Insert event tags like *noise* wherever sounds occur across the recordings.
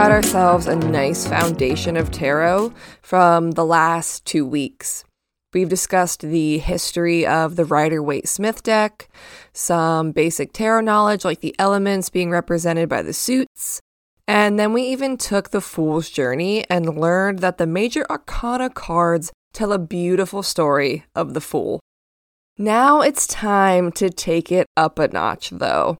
got ourselves a nice foundation of tarot from the last two weeks. We've discussed the history of the Rider Waite Smith deck, some basic tarot knowledge like the elements being represented by the suits, and then we even took the Fool's Journey and learned that the major arcana cards tell a beautiful story of the Fool. Now it's time to take it up a notch, though.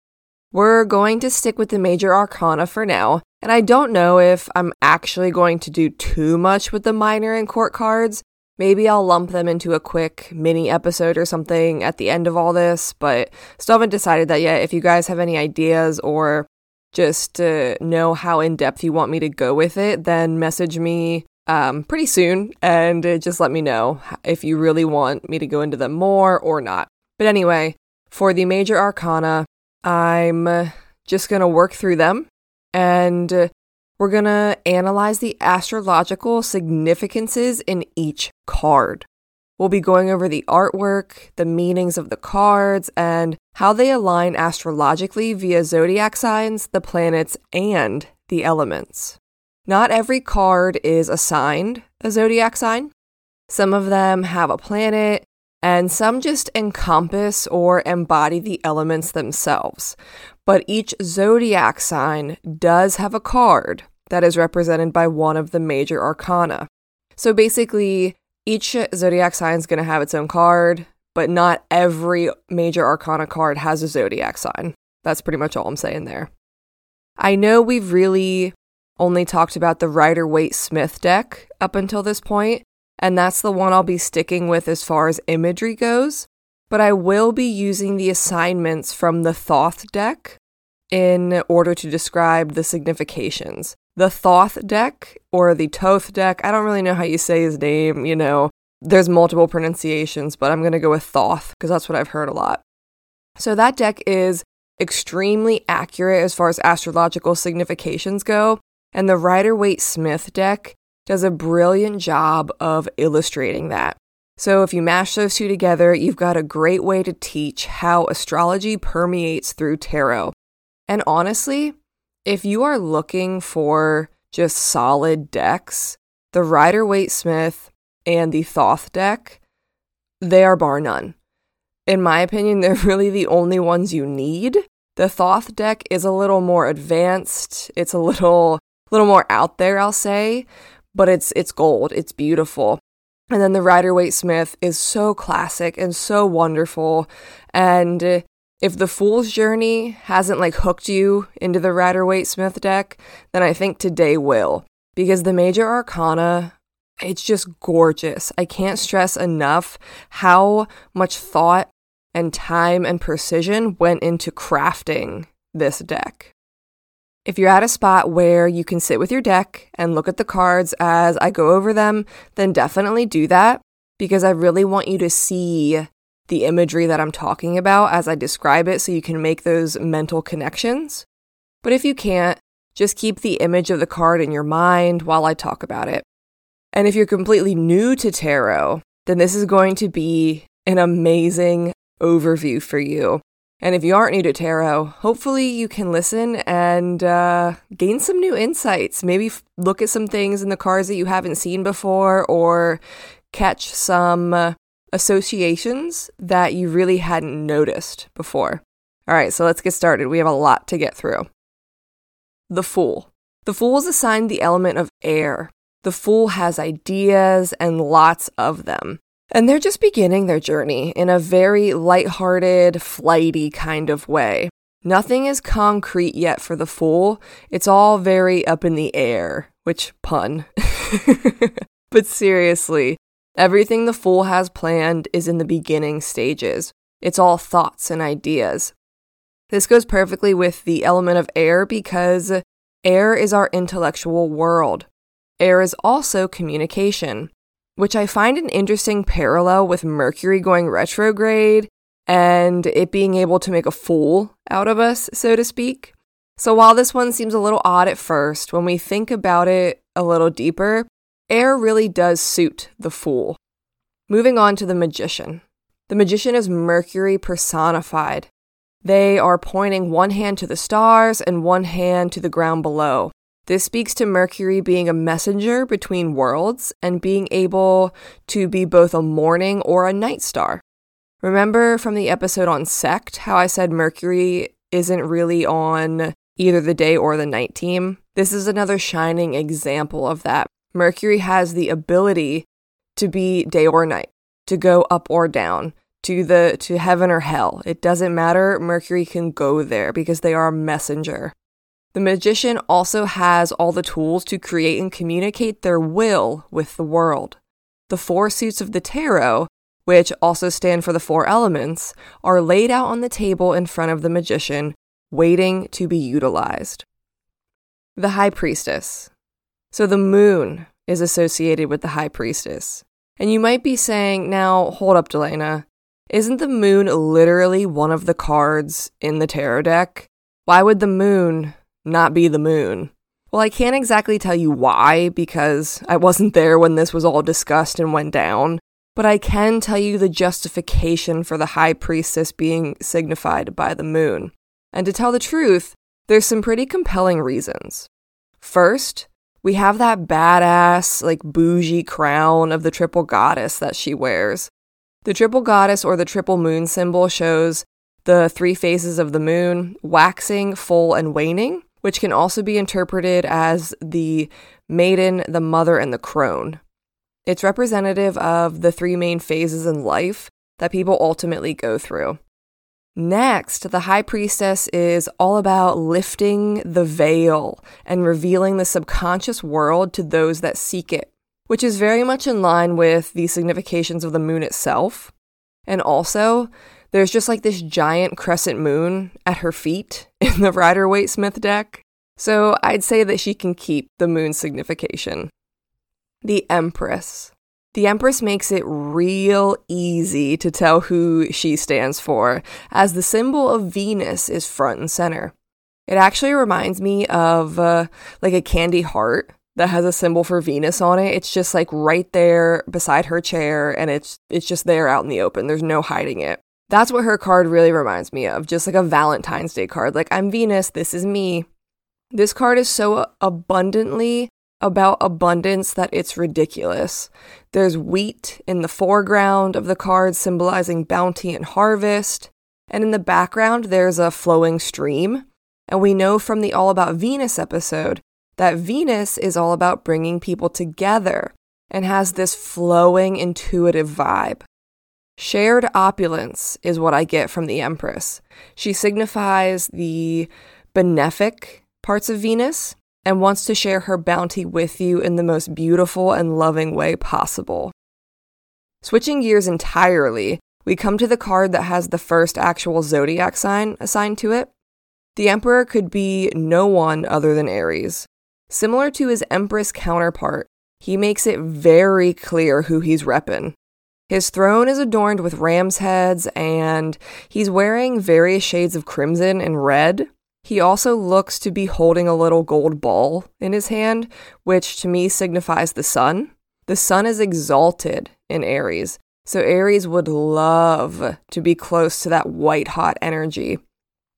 We're going to stick with the major arcana for now, and I don't know if I'm actually going to do too much with the minor and court cards. Maybe I'll lump them into a quick mini episode or something at the end of all this, but still haven't decided that yet. If you guys have any ideas or just to know how in depth you want me to go with it, then message me um, pretty soon and uh, just let me know if you really want me to go into them more or not. But anyway, for the major arcana, I'm uh, just going to work through them and uh, we're going to analyze the astrological significances in each card. We'll be going over the artwork, the meanings of the cards, and how they align astrologically via zodiac signs, the planets, and the elements. Not every card is assigned a zodiac sign. Some of them have a planet, and some just encompass or embody the elements themselves. But each zodiac sign does have a card that is represented by one of the major arcana. So basically, each zodiac sign is going to have its own card, but not every major arcana card has a zodiac sign. That's pretty much all I'm saying there. I know we've really only talked about the Rider Waite Smith deck up until this point, and that's the one I'll be sticking with as far as imagery goes. But I will be using the assignments from the Thoth deck in order to describe the significations. The Thoth deck or the Toth deck, I don't really know how you say his name, you know. There's multiple pronunciations, but I'm going to go with Thoth because that's what I've heard a lot. So that deck is extremely accurate as far as astrological significations go, and the Rider Waite Smith deck does a brilliant job of illustrating that. So, if you mash those two together, you've got a great way to teach how astrology permeates through tarot. And honestly, if you are looking for just solid decks, the Rider Waite Smith and the Thoth deck, they are bar none. In my opinion, *laughs* they're really the only ones you need. The Thoth deck is a little more advanced. It's a little little more out there, I'll say, but it's it's gold. It's beautiful. And then the Rider Waite Smith is so classic and so wonderful. And if the Fool's Journey hasn't like hooked you into the Rider Waite Smith deck, then I think today will. Because the major arcana, it's just gorgeous. I can't stress enough how much thought and time and precision went into crafting this deck. If you're at a spot where you can sit with your deck and look at the cards as I go over them, then definitely do that because I really want you to see the imagery that I'm talking about as I describe it so you can make those mental connections. But if you can't, just keep the image of the card in your mind while I talk about it. And if you're completely new to tarot, then this is going to be an amazing overview for you. And if you aren't new to tarot, hopefully you can listen and uh, gain some new insights. Maybe f- look at some things in the cards that you haven't seen before or catch some uh, associations that you really hadn't noticed before. All right, so let's get started. We have a lot to get through. The Fool. The Fool is assigned the element of air. The Fool has ideas and lots of them. And they're just beginning their journey in a very light-hearted, flighty kind of way. Nothing is concrete yet for the fool. It's all very up in the air, which pun. *laughs* but seriously, everything the fool has planned is in the beginning stages. It's all thoughts and ideas. This goes perfectly with the element of air because air is our intellectual world. Air is also communication which I find an interesting parallel with Mercury going retrograde and it being able to make a fool out of us, so to speak. So while this one seems a little odd at first, when we think about it a little deeper, air really does suit the fool. Moving on to the magician. The magician is Mercury personified. They are pointing one hand to the stars and one hand to the ground below. This speaks to Mercury being a messenger between worlds and being able to be both a morning or a night star. Remember from the episode on Sect how I said Mercury isn't really on either the day or the night team? This is another shining example of that. Mercury has the ability to be day or night, to go up or down, to the to heaven or hell. It doesn't matter. Mercury can go there because they are a messenger. The magician also has all the tools to create and communicate their will with the world. The four suits of the tarot, which also stand for the four elements, are laid out on the table in front of the magician, waiting to be utilized. The High Priestess. So the moon is associated with the High Priestess. And you might be saying, now, hold up, Delana. Isn't the moon literally one of the cards in the tarot deck? Why would the moon not be the moon? Well, I can't exactly tell you why because I wasn't there when this was all discussed and went down, but I can tell you the justification for the high priestess being signified by the moon. And to tell the truth, there's some pretty compelling reasons. First, we have that badass, like bougie crown of the triple goddess that she wears. The triple goddess or the triple moon symbol shows the three phases of the moon waxing, full, and waning, which can also be interpreted as the maiden, the mother, and the crone. It's representative of the three main phases in life that people ultimately go through. Next, the high priestess is all about lifting the veil and revealing the subconscious world to those that seek it, which is very much in line with the significations of the moon itself. And also, there's just like this giant crescent moon at her feet *laughs* in the Rider Waite Smith deck. So I'd say that she can keep the moon signification. The Empress. The Empress makes it real easy to tell who she stands for, as the symbol of Venus is front and center. It actually reminds me of uh, like a candy heart that has a symbol for Venus on it. It's just like right there beside her chair and it's it's just there out in the open. There's no hiding it. That's what her card really reminds me of, just like a Valentine's Day card. Like I'm Venus, this is me. This card is so abundantly about abundance that it's ridiculous. There's wheat in the foreground of the card symbolizing bounty and harvest, and in the background there's a flowing stream. And we know from the All About Venus episode that Venus is all about bringing people together and has this flowing, intuitive vibe. Shared opulence is what I get from the Empress. She signifies the benefic parts of Venus and wants to share her bounty with you in the most beautiful and loving way possible. Switching gears entirely, we come to the card that has the first actual zodiac sign assigned to it. The Emperor could be no one other than Aries. Similar to his Empress counterpart, he makes it very clear who he's reppin'. His throne is adorned with ram's heads, and he's wearing various shades of crimson and red, he also looks to be holding a little gold ball in his hand, which to me signifies the sun. The sun is exalted in Aries, so Aries would love to be close to that white hot energy.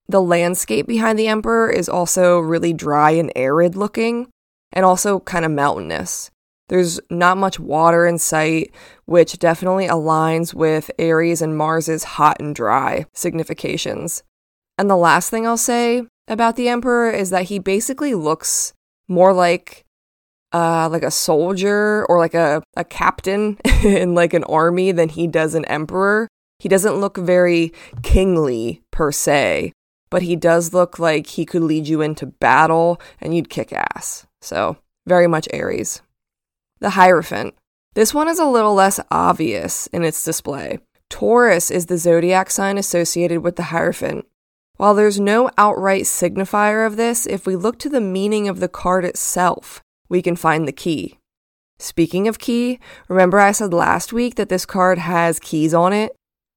The landscape behind the Emperor is also really dry and arid looking, and also kind of mountainous. There's not much water in sight, which definitely aligns with Aries and Mars's hot and dry significations. And the last thing I'll say about the emperor is that he basically looks more like uh like a soldier or like a, a captain *laughs* in like an army than he does an emperor. He doesn't look very kingly per se, but he does look like he could lead you into battle and you'd kick ass. So, very much Aries. The Hierophant. This one is a little less obvious in its display. Taurus is the zodiac sign associated with the Hierophant, while there's no outright signifier of this, if we look to the meaning of the card itself, we can find the key. Speaking of key, remember I said last week that this card has keys on it?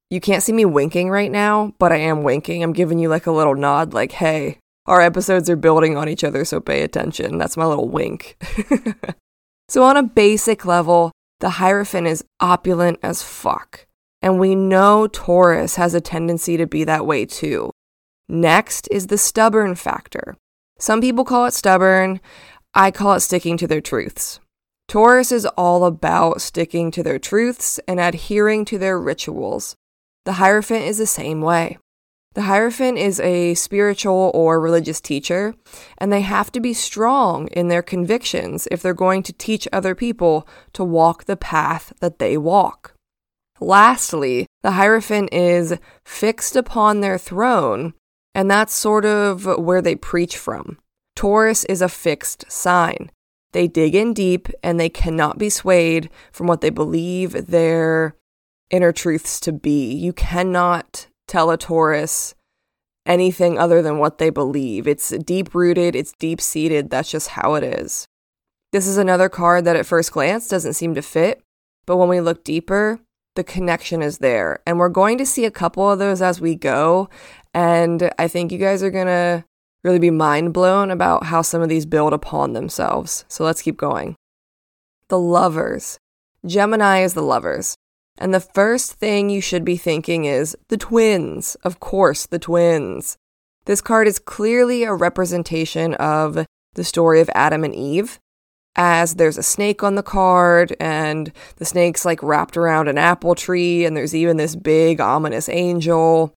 You can't see me winking right now, but I am winking. I'm giving you like a little nod, like, hey, our episodes are building on each other, so pay attention. That's my little wink. *laughs* so, on a basic level, the Hierophant is opulent as fuck. And we know Taurus has a tendency to be that way too. Next is the stubborn factor. Some people call it stubborn. I call it sticking to their truths. Taurus is all about sticking to their truths and adhering to their rituals. The Hierophant is the same way. The Hierophant is a spiritual or religious teacher, and they have to be strong in their convictions if they're going to teach other people to walk the path that they walk. Lastly, the Hierophant is fixed upon their throne, and that's sort of where they preach from. Taurus is a fixed sign. They dig in deep and they cannot be swayed from what they believe their inner truths to be. You cannot tell a Taurus anything other than what they believe. It's deep rooted, it's deep seated. That's just how it is. This is another card that at first glance doesn't seem to fit, but when we look deeper, the connection is there. And we're going to see a couple of those as we go. And I think you guys are going to really be mind blown about how some of these build upon themselves. So let's keep going. The lovers. Gemini is the lovers. And the first thing you should be thinking is the twins. Of course, the twins. This card is clearly a representation of the story of Adam and Eve, as there's a snake on the card, and the snake's like wrapped around an apple tree, and there's even this big, ominous angel.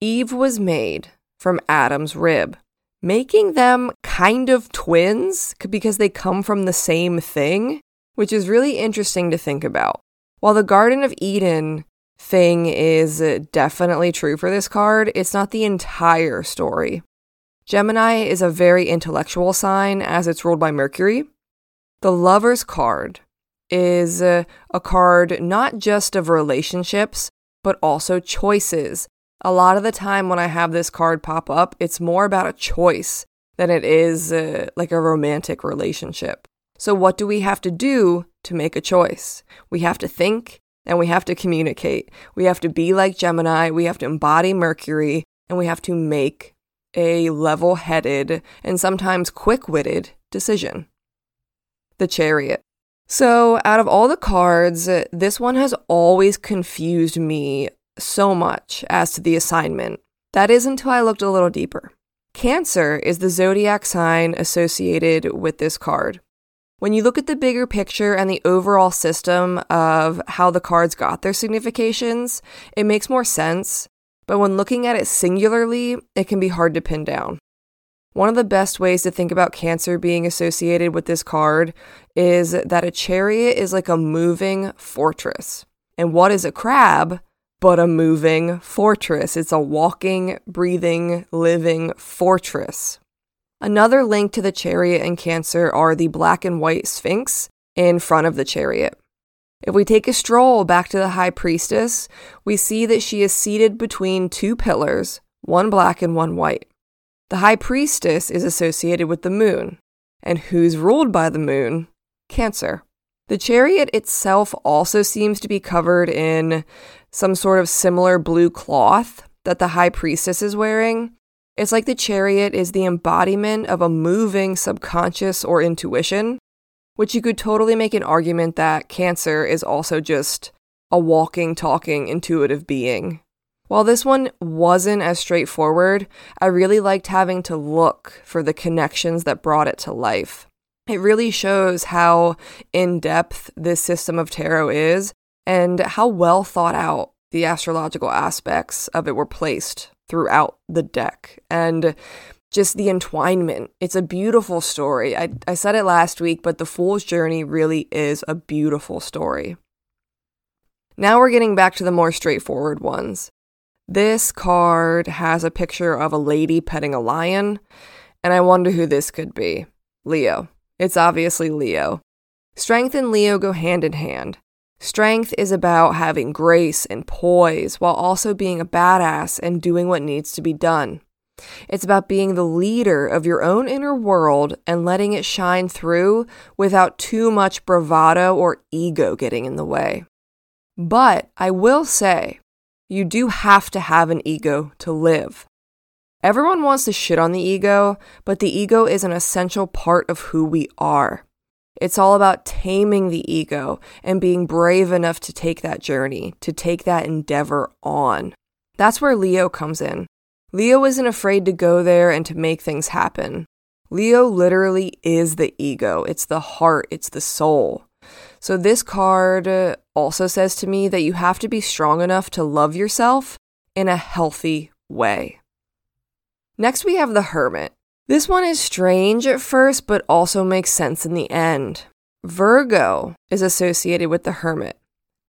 Eve was made from Adam's rib making them kind of twins because they come from the same thing, which is really interesting to think about. While the Garden of Eden thing is definitely true for this card, it's not the entire story. Gemini is a very intellectual sign as it's ruled by Mercury. The Lover's card is a, card not just of relationships, but also choices a lot of the time when I have this card pop up, it's more about a choice than it is uh, like a romantic relationship. So, what do we have to do to make a choice? We have to think and we have to communicate. We have to be like Gemini, we have to embody Mercury, and we have to make a level headed and sometimes quick witted decision. The Chariot. So, out of all the cards, this one has always confused me so much as to the assignment. That is until I looked a little deeper. Cancer is the zodiac sign associated with this card. When you look at the bigger picture and the overall system of how the cards got their significations, it makes more sense, but when looking at it singularly, it can be hard to pin down. One of the best ways to think about Cancer being associated with this card is that a chariot is like a moving fortress. And what is a crab but a moving fortress. It's a walking, breathing, living fortress. Another link to the chariot and Cancer are the black and white sphinx in front of the chariot. If we take a stroll back to the high priestess, we see that she is seated between two pillars, one black and one white. The high priestess is associated with the moon. And who's ruled by the moon? Cancer. The chariot itself also seems to be covered in some sort of similar blue cloth that the high priestess is wearing. It's like the chariot is the embodiment of a moving subconscious or intuition, which you could totally make an argument that Cancer is also just a walking, talking, intuitive being. While this one wasn't as straightforward, I really liked having to look for the connections that brought it to life. It really shows how in depth this system of tarot is and how well thought out the astrological aspects of it were placed throughout the deck. And just the entwinement. It's a beautiful story. I, I said it last week, but The Fool's Journey really is a beautiful story. Now we're getting back to the more straightforward ones. This card has a picture of a lady petting a lion, and I wonder who this could be Leo. It's obviously Leo. Strength and Leo go hand in hand. Strength is about having grace and poise while also being a badass and doing what needs to be done. It's about being the leader of your own inner world and letting it shine through without too much bravado or ego getting in the way. But I will say, you do have to have an ego to live. Everyone wants to shit on the ego, but the ego is an essential part of who we are. It's all about taming the ego and being brave enough to take that journey, to take that endeavor on. That's where Leo comes in. Leo isn't afraid to go there and to make things happen. Leo literally is the ego, it's the heart, it's the soul. So, this card uh, also says to me that you have to be strong enough to love yourself in a healthy way. Next, we have the Hermit. This one is strange at first, but also makes sense in the end. Virgo is associated with the Hermit.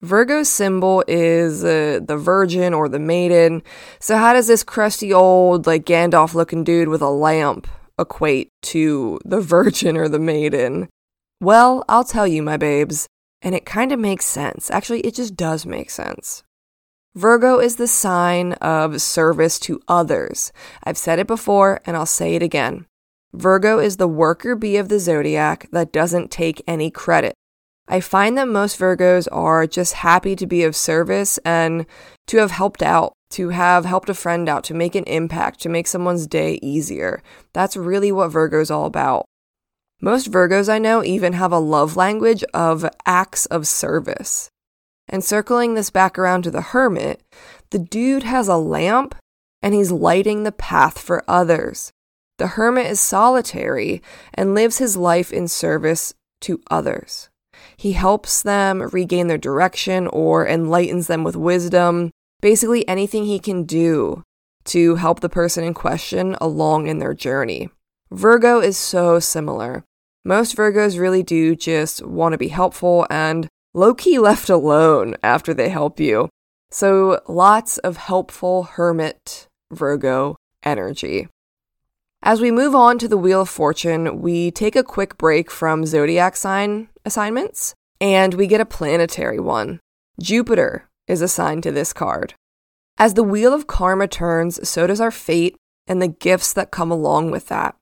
Virgo's symbol is uh, the virgin or the maiden. So, how does this crusty old, like Gandalf looking dude with a lamp equate to the *laughs* virgin or the maiden? Well, I'll tell you, my babes, and it kind of makes sense. Actually, it just does make sense. Virgo is the sign of service to others. I've said it before and I'll say it again. Virgo is the worker bee of the zodiac that doesn't take any credit. I find that most Virgos are just happy to be of service and to have helped out, to have helped a friend out, to make an impact, to make someone's day easier. That's really what Virgo's all about. Most Virgos I know even have a love language of acts of service. And circling this back around to the hermit, the dude has a lamp and he's lighting the path for others. The hermit is solitary and lives his life in service to others. He helps them regain their direction or enlightens them with wisdom, basically anything he can do to help the person in question along in their journey. Virgo is so similar. Most Virgos really do just want to be helpful and low key left alone after they help you. So, lots of helpful hermit Virgo energy. As we move on to the Wheel of Fortune, we take a quick break from zodiac sign assignments and we get a planetary one. Jupiter is assigned to this card. As the Wheel of Karma turns, so does our fate and the gifts that come along with that.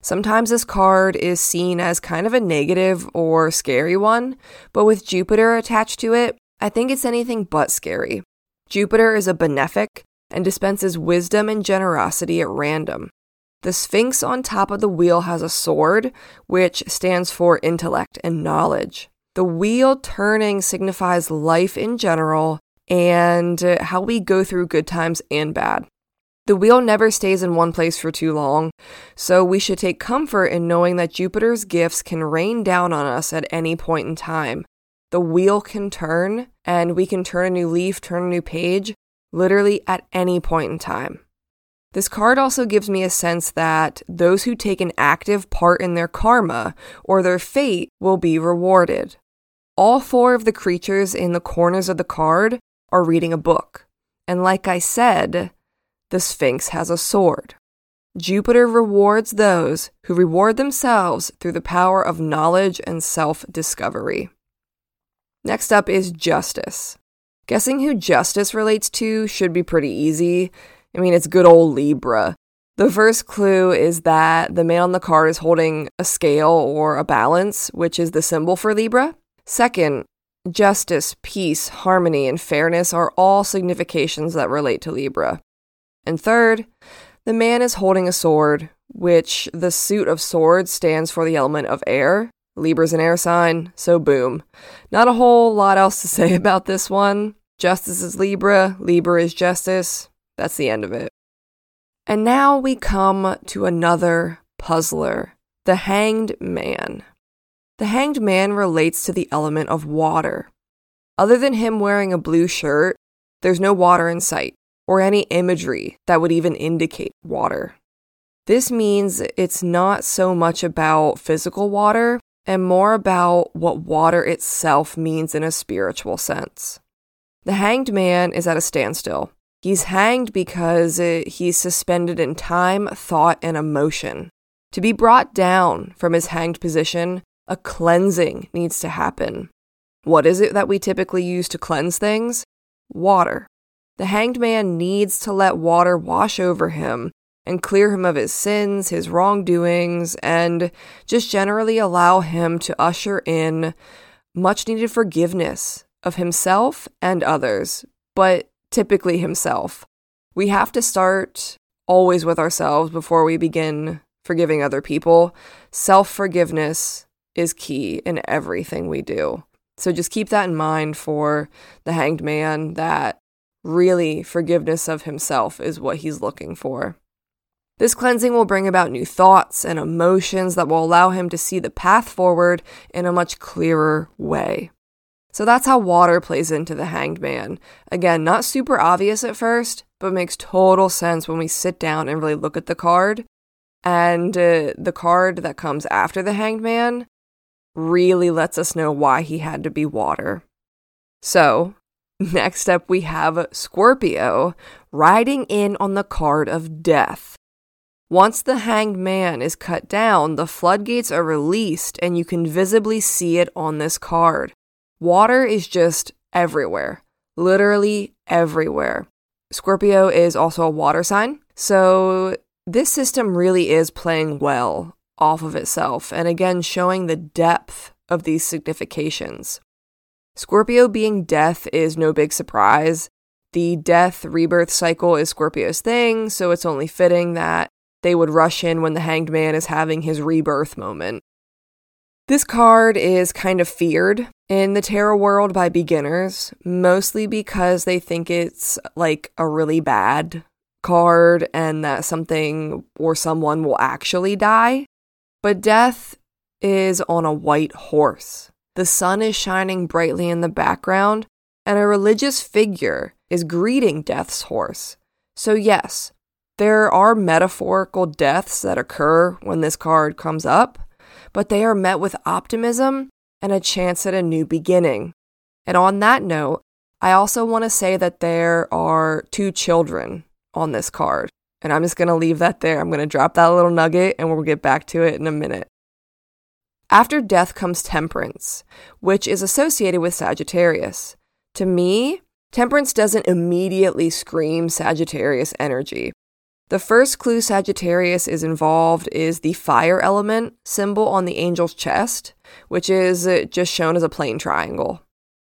Sometimes this card is seen as kind of a negative or scary one, but with Jupiter attached to it, I think it's anything but scary. Jupiter is a benefic and dispenses wisdom and generosity at random. The Sphinx on top of the wheel has a sword, which stands for intellect and knowledge. The wheel turning signifies life in general and uh, how we go through good times and bad. The wheel never stays in one place for too long, so we should take comfort in knowing that Jupiter's gifts can rain down on us at any point in time. The wheel can turn, and we can turn a new leaf, turn a new page, literally at any point in time. This card also gives me a sense that those who take an active part in their karma or their fate will be rewarded. All four of the creatures in the corners of the card are reading a book. And like I said, the Sphinx has a sword. Jupiter rewards those who reward themselves through the power of knowledge and self discovery. Next up is Justice. Guessing who Justice relates to should be pretty easy. I mean, it's good old Libra. The first clue is that the man on the card is holding a scale or a balance, which is the symbol for Libra. Second, justice, peace, harmony, and fairness are all significations that relate to Libra. And third, the man is holding a sword, which the suit of swords stands for the element of air. Libra's an air sign, so boom. Not a whole lot else to *laughs* say about this one. Justice is Libra, Libra is justice. That's the end of it. And now we come to another puzzler the Hanged Man. The Hanged Man relates to the element of water. Other than him wearing a blue shirt, there's no water in sight or any imagery that would even indicate water. This means it's not so much about physical water and more about what water itself means in a spiritual sense. The hanged man is at a standstill. He's hanged because he's suspended in time, thought, and emotion. To be brought down from his hanged position, a cleansing needs to happen. What is it that we typically use to cleanse things? Water. The hanged man needs to let water wash over him and clear him of his sins, his wrongdoings, and just generally allow him to usher in much needed forgiveness of himself and others, but typically himself. We have to start always with ourselves before we begin forgiving other people. Self forgiveness is key in everything we do. So just keep that in mind for the hanged man that really forgiveness of himself is what he's looking for. This cleansing will bring about new thoughts and emotions that will allow him to see the path forward in a much clearer way. So that's how water plays into the hanged man. Again, not super obvious at first, but makes total sense when we sit down and really look at the card. And uh, the card that comes after the hanged man really lets us know why he had to be water. So, next up, we have Scorpio riding in on the card of death. Once the hanged man is cut down, the floodgates are released, and you can visibly see it on this card. Water is just everywhere, literally everywhere. Scorpio is also a water sign, so this system really is playing well off of itself, and again, showing the depth of these significations. Scorpio being death is no big surprise. The death rebirth cycle is Scorpio's thing, so it's only fitting that they would rush in when the hanged man is having his rebirth moment. This card is kind of feared in the tarot world by beginners, mostly because they think it's like a really bad card and that something or someone will actually die. But death is on a white horse. The sun is shining brightly in the background, and a religious figure is greeting death's horse. So, yes, there are metaphorical deaths that occur when this card comes up, but they are met with optimism and a chance at a new beginning. And on that note, I also want to say that there are two children on this card. And I'm just going to leave that there. I'm going to drop that little nugget and we'll get back to it in a minute. After death comes temperance, which is associated with Sagittarius. To me, temperance doesn't immediately scream Sagittarius energy. The first clue Sagittarius is involved is the fire element symbol on the angel's chest, which is uh, just shown as a plain triangle.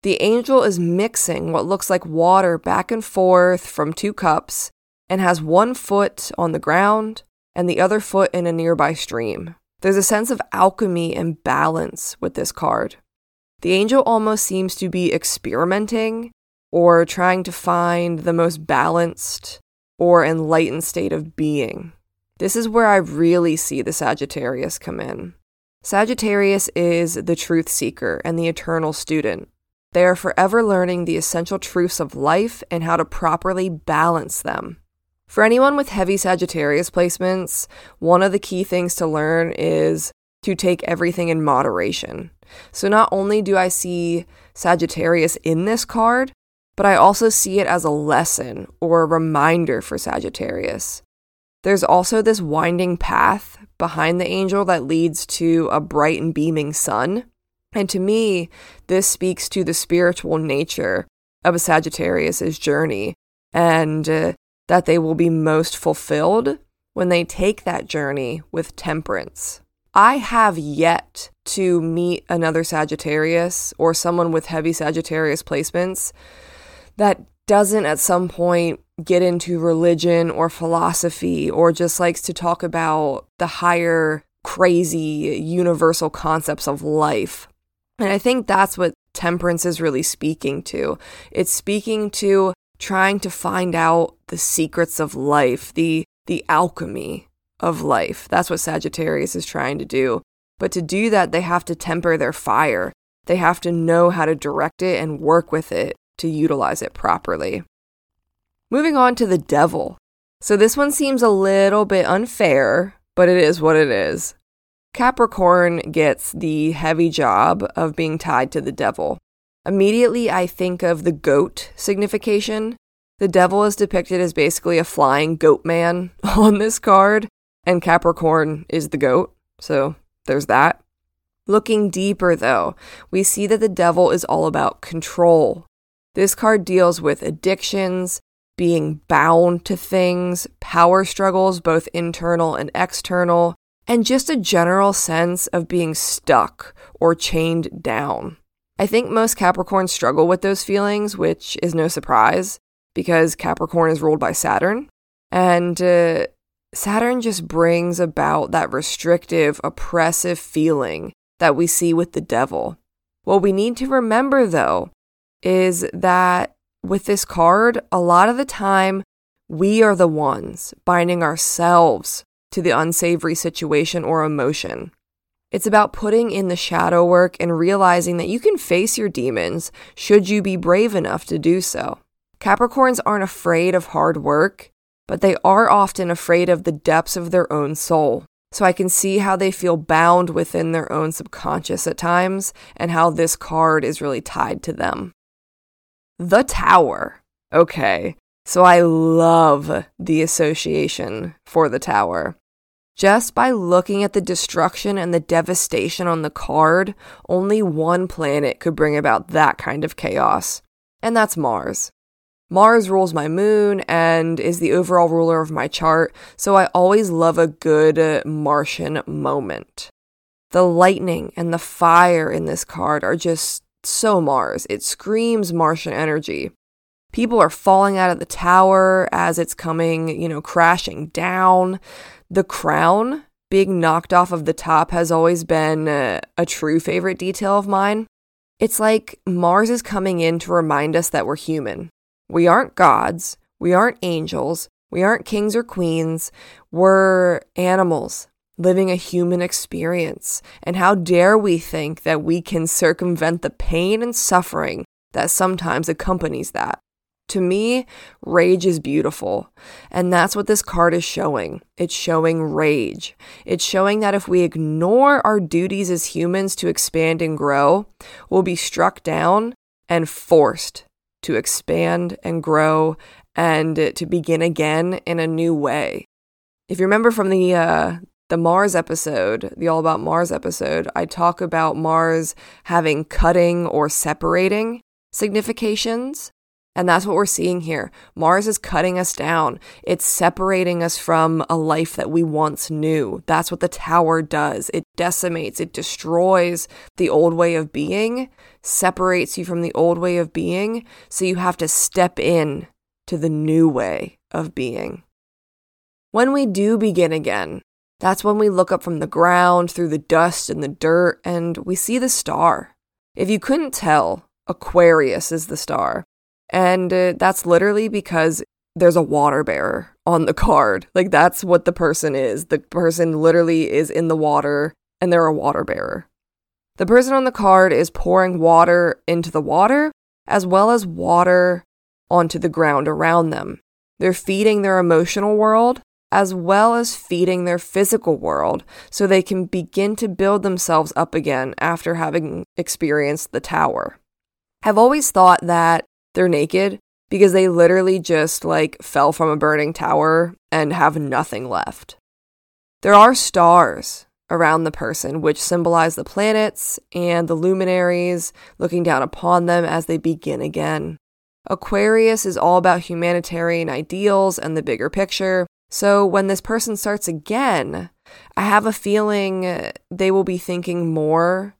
The angel is mixing what looks like water back and forth from two cups and has one foot on the ground and the other foot in a nearby stream. There's a sense of alchemy and balance with this card. The angel almost seems to be experimenting or trying to find the most balanced or enlightened state of being. This is where I really see the Sagittarius come in. Sagittarius is the truth seeker and the eternal student. They are forever learning the essential truths of life and how to properly balance them. For anyone with heavy Sagittarius placements, one of the key things to learn is to take everything in moderation. So, not only do I see Sagittarius in this card, but I also see it as a lesson or a reminder for Sagittarius. There's also this winding path behind the angel that leads to a bright and beaming sun. And to me, this speaks to the spiritual nature of a Sagittarius's journey and uh, that they will be most fulfilled when they take that journey with temperance. I have yet to meet another Sagittarius or someone with heavy Sagittarius placements that doesn't at some point get into religion or philosophy or just likes to talk about the higher, crazy, universal concepts of life. And I think that's what temperance is really speaking to. It's speaking to trying to find out the secrets of life, the the alchemy of life. That's what Sagittarius is trying to do. But to do that, they have to temper their fire. They have to know how to direct it and work with it to utilize it properly. Moving on to the devil. So this one seems a little bit unfair, but it is what it is. Capricorn gets the heavy job of being tied to the devil. Immediately, I think of the goat signification. The devil is depicted as basically a flying goat man *laughs* on this card, and Capricorn is the goat, so there's that. Looking deeper, though, we see that the devil is all about control, this card deals with addictions, being bound to things, power struggles, both internal and external, and just a general sense of being stuck or chained down. I think most Capricorns struggle with those feelings, which is no surprise because Capricorn is ruled by Saturn. And uh, Saturn just brings about that restrictive, oppressive feeling that we see with the devil. What we need to remember, though, is that with this card, a lot of the time We are the ones binding ourselves to the unsavory situation or emotion. It's about putting in the shadow work and realizing that you can face your demons should you be brave enough to do so. Capricorns aren't afraid of hard work, but they are often afraid of the depths of their own soul. So I can see how they feel bound within their own subconscious at times and how this card is really tied to them. The Tower. Okay, so I love the association for the Tower. Just by looking at the destruction and the devastation on the card, only one planet could bring about that kind of chaos, and that's Mars. Mars rules my moon and is the overall ruler of my chart, so I always love a good uh, Martian moment. The lightning and the fire in this card are just so Mars. It screams Martian energy. People are falling out of the tower as it's coming, you know, crashing down. The crown being knocked off of the top has always been a, a true favorite detail of mine. It's like Mars is coming in to remind us that we're human. We aren't gods, we aren't angels, we aren't kings or queens, we're animals living a human experience. And how dare we think that we can circumvent the pain and suffering that sometimes accompanies that? To me, rage is beautiful. And that's what this card is showing. It's showing rage. It's showing that if we ignore our duties as humans to expand and grow, we'll be struck down and forced to expand and grow and to begin again in a new way. If you remember from the uh, the Mars episode, the All About Mars episode, I talk about Mars having cutting or separating significations. And that's what we're seeing here. Mars is cutting us down. It's separating us from a life that we once knew. That's what the tower does. It decimates, it destroys the old way of being, separates you from the old way of being. So you have to step in to the new way of being. When we do begin again, that's when we look up from the ground through the dust and the dirt and we see the star. If you couldn't tell, Aquarius is the star. And uh, that's literally because there's a water bearer on the card. Like, that's what the person is. The person literally is in the water and they're a water bearer. The person on the card is pouring water into the water as well as water onto the ground around them. They're feeding their emotional world as well as feeding their physical world so they can begin to build themselves up again after having experienced the tower. I've always thought that they're naked because they literally just like fell from a burning tower and have nothing left. There are stars around the person, which symbolize the planets and the luminaries looking down upon them as they begin again. Aquarius is all about humanitarian ideals and the bigger picture. So when this person starts again, I have a feeling they will be thinking more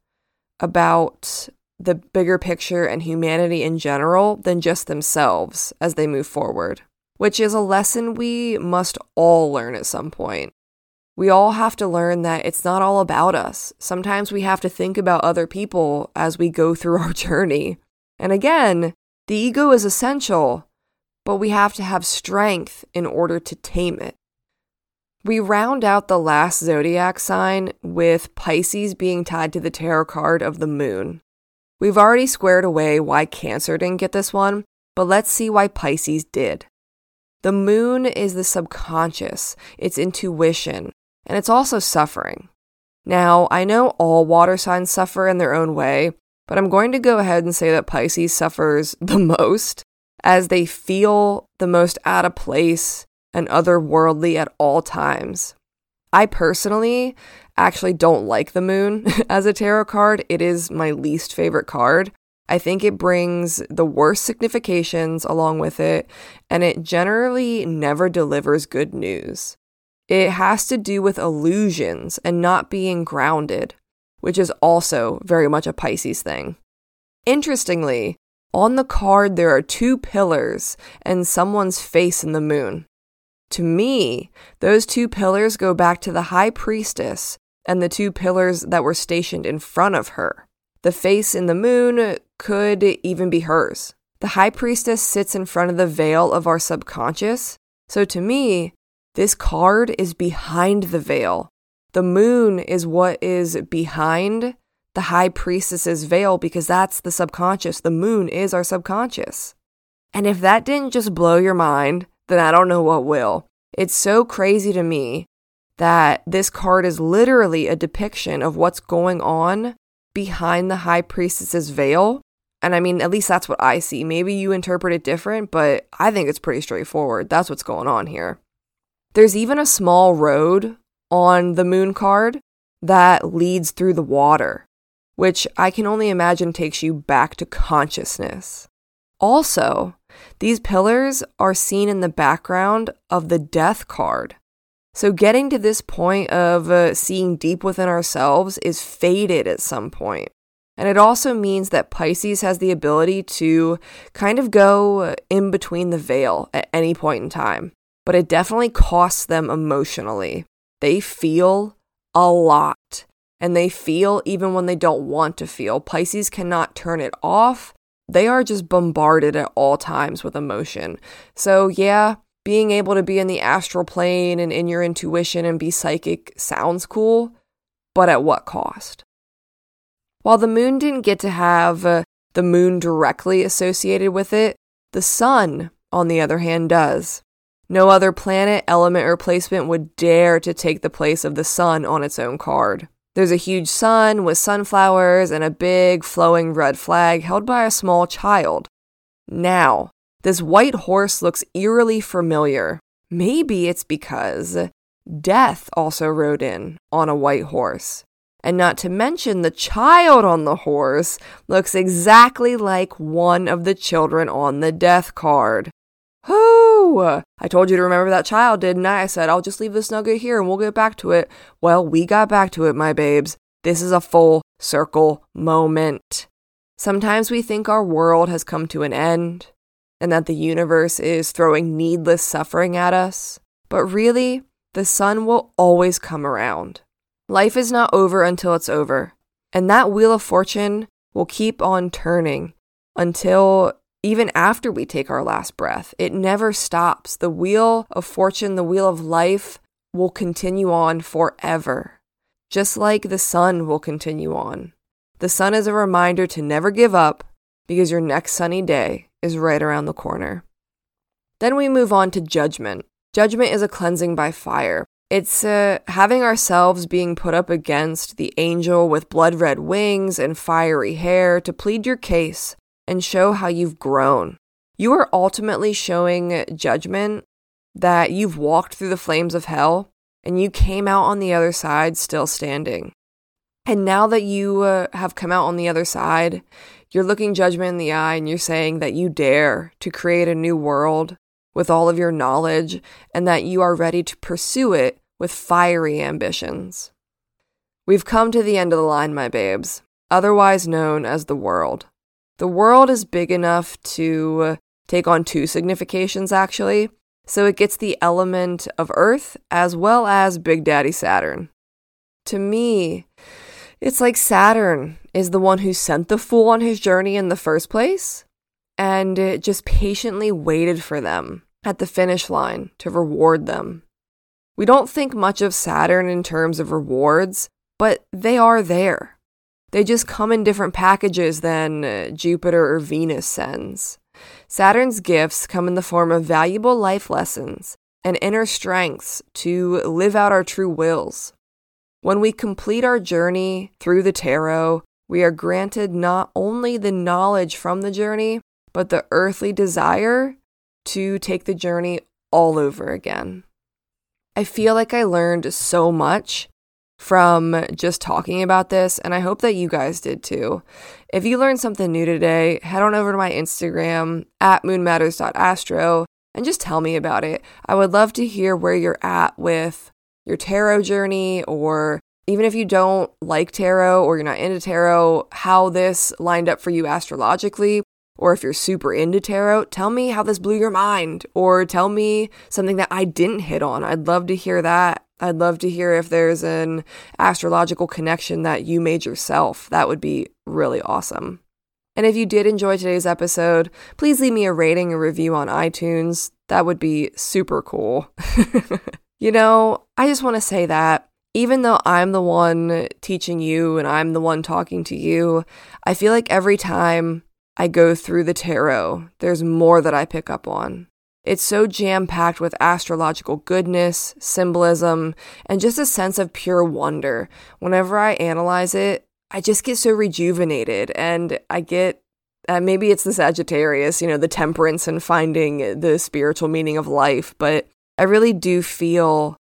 about the bigger picture and humanity in general than just themselves as they move forward, which is a lesson we must all learn at some point. We all have to learn that it's not all about us. Sometimes we have to think about other people as we go through *laughs* our journey. And again, the ego is essential, but we have to have strength in order to tame it. We round out the last zodiac sign with Pisces being tied to the tarot card of the moon. We've already squared away why Cancer didn't get this one, but let's see why Pisces did. The moon is the subconscious, it's intuition, and it's also suffering. Now, I know all water signs suffer in their own way, but I'm going to go ahead and say that Pisces suffers *laughs* the most as they feel the most out of place and otherworldly at all times. I personally actually don't like the moon *laughs* as a tarot card. It is my least favorite card. I think it brings the worst significations along with it, and it generally never delivers good news. It has to do with illusions and not being grounded, which is also very much a Pisces thing. Interestingly, on the card there are two pillars and someone's face in the moon. To me, those two pillars go back to the high priestess and the two pillars that were stationed in front of her. The face in the moon could even be hers. The high priestess sits in front of the veil of our subconscious, So to me, this card is behind the veil. The moon is what is behind the high priestess's veil because that's the subconscious. The moon is our subconscious. And if that didn't just blow your mind, then I don't know what will. It's so crazy to me that this card is literally a depiction of what's going on behind the high priestess's veil. And I mean, at least that's what I see. Maybe you interpret it different, but I think it's pretty straightforward. That's what's going on here. There's even a small road on the moon card that leads through the water, which I can only imagine takes you back to consciousness. Also, these pillars are seen in the background of the death card. So, getting to this point of uh, seeing deep within ourselves is faded at some point. And it also means that Pisces has the ability to kind of go in between the veil at any point in time. But it definitely costs them emotionally. They feel a lot. And they feel even when they don't want to feel. Pisces cannot turn it off they are just bombarded at all times with emotion. So, yeah, being able to be in the astral plane and in your intuition and be psychic sounds cool, but at what cost? While the moon didn't get to have uh, the moon directly associated with it, the sun, on the other hand, does. No other planet, element, or placement would dare to take the place of the sun on its own card. There's a huge sun with sunflowers and a big flowing red flag held by a small child. Now, this white horse looks eerily familiar. Maybe it's because Death also rode in on a white horse. And not to mention, the child on the horse looks exactly like one of the children on the death card. Whoo! I told you to remember that child, didn't I? I said, I'll just leave this nugget here and we'll get back to it. Well, we got back to it, my babes. This is a full circle moment. Sometimes we think our world has come to an end and that the universe is throwing needless suffering at us. But really, the sun will always come around. Life is not over until it's over. And that wheel of fortune will keep on turning until even after we take our last breath. It never stops. The wheel of fortune, the wheel of life will continue on forever, just like the sun will continue on. The sun is a reminder to never give up because your next sunny day is right around the corner. Then we move on to judgment. Judgment is a cleansing by fire. It's uh, having ourselves being put up against the angel with blood red wings and fiery hair to plead your case and show how you've grown. You are ultimately showing judgment that you've walked through the flames of hell and you came out on the other side still standing. And now that you uh, have come out on the other side, you're looking judgment in the eye and you're saying that you dare to create a new world with all of your knowledge and that you are ready to pursue it with fiery ambitions. We've come to the end of the line, my babes, otherwise known as the world. The world is big enough to take on two significations, actually. So it gets the element of Earth as well as Big Daddy Saturn. To me, it's like Saturn is the one who sent the fool on his journey in the first place and just patiently waited for them at the finish line to reward them. We don't think much of Saturn in terms of rewards, but they are there. They just come in different packages than uh, Jupiter or Venus sends. Saturn's gifts come in the form of valuable life lessons and inner strengths to live out our true wills. When we complete our journey through the tarot, we are granted not only the knowledge from the journey, but the earthly desire to take the journey all over again. I feel like I learned so much from just talking about this, and I hope that you guys did too. If you learned something new today, head on over to my Instagram at moonmatters.astro and just tell me about it. I would love to hear where you're at with your tarot journey, or even if you don't like tarot or you're not into tarot, how this lined up for you astrologically. Or if you're super into tarot, tell me how this blew your mind, or tell me something that I didn't hit on. I'd love to hear that. I'd love to hear if there's an astrological connection that you made yourself. That would be really awesome. And if you did enjoy today's episode, please leave me a rating or review on iTunes. That would be super cool. *laughs* you know, I just want to say that even though I'm the one teaching you and I'm the one talking to you, I feel like every time I go through the tarot, there's more that I pick up on. It's so jam packed with astrological goodness, symbolism, and just a sense of pure wonder. Whenever I analyze it, I just get so rejuvenated and I get uh, maybe it's the Sagittarius, you know, the temperance and finding the spiritual meaning of life, but I really do feel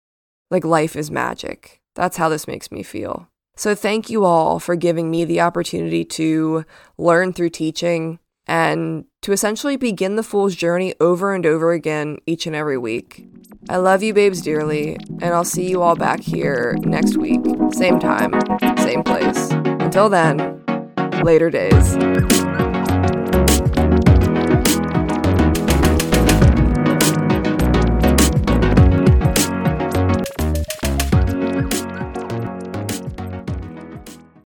like life is magic. That's how this makes me feel. So, thank you all for giving me the opportunity to learn through teaching and to essentially begin the Fool's journey over and over again each and every week. I love you, babes, dearly, and I'll see you all back here next week. Same time, same place. Until then, later days.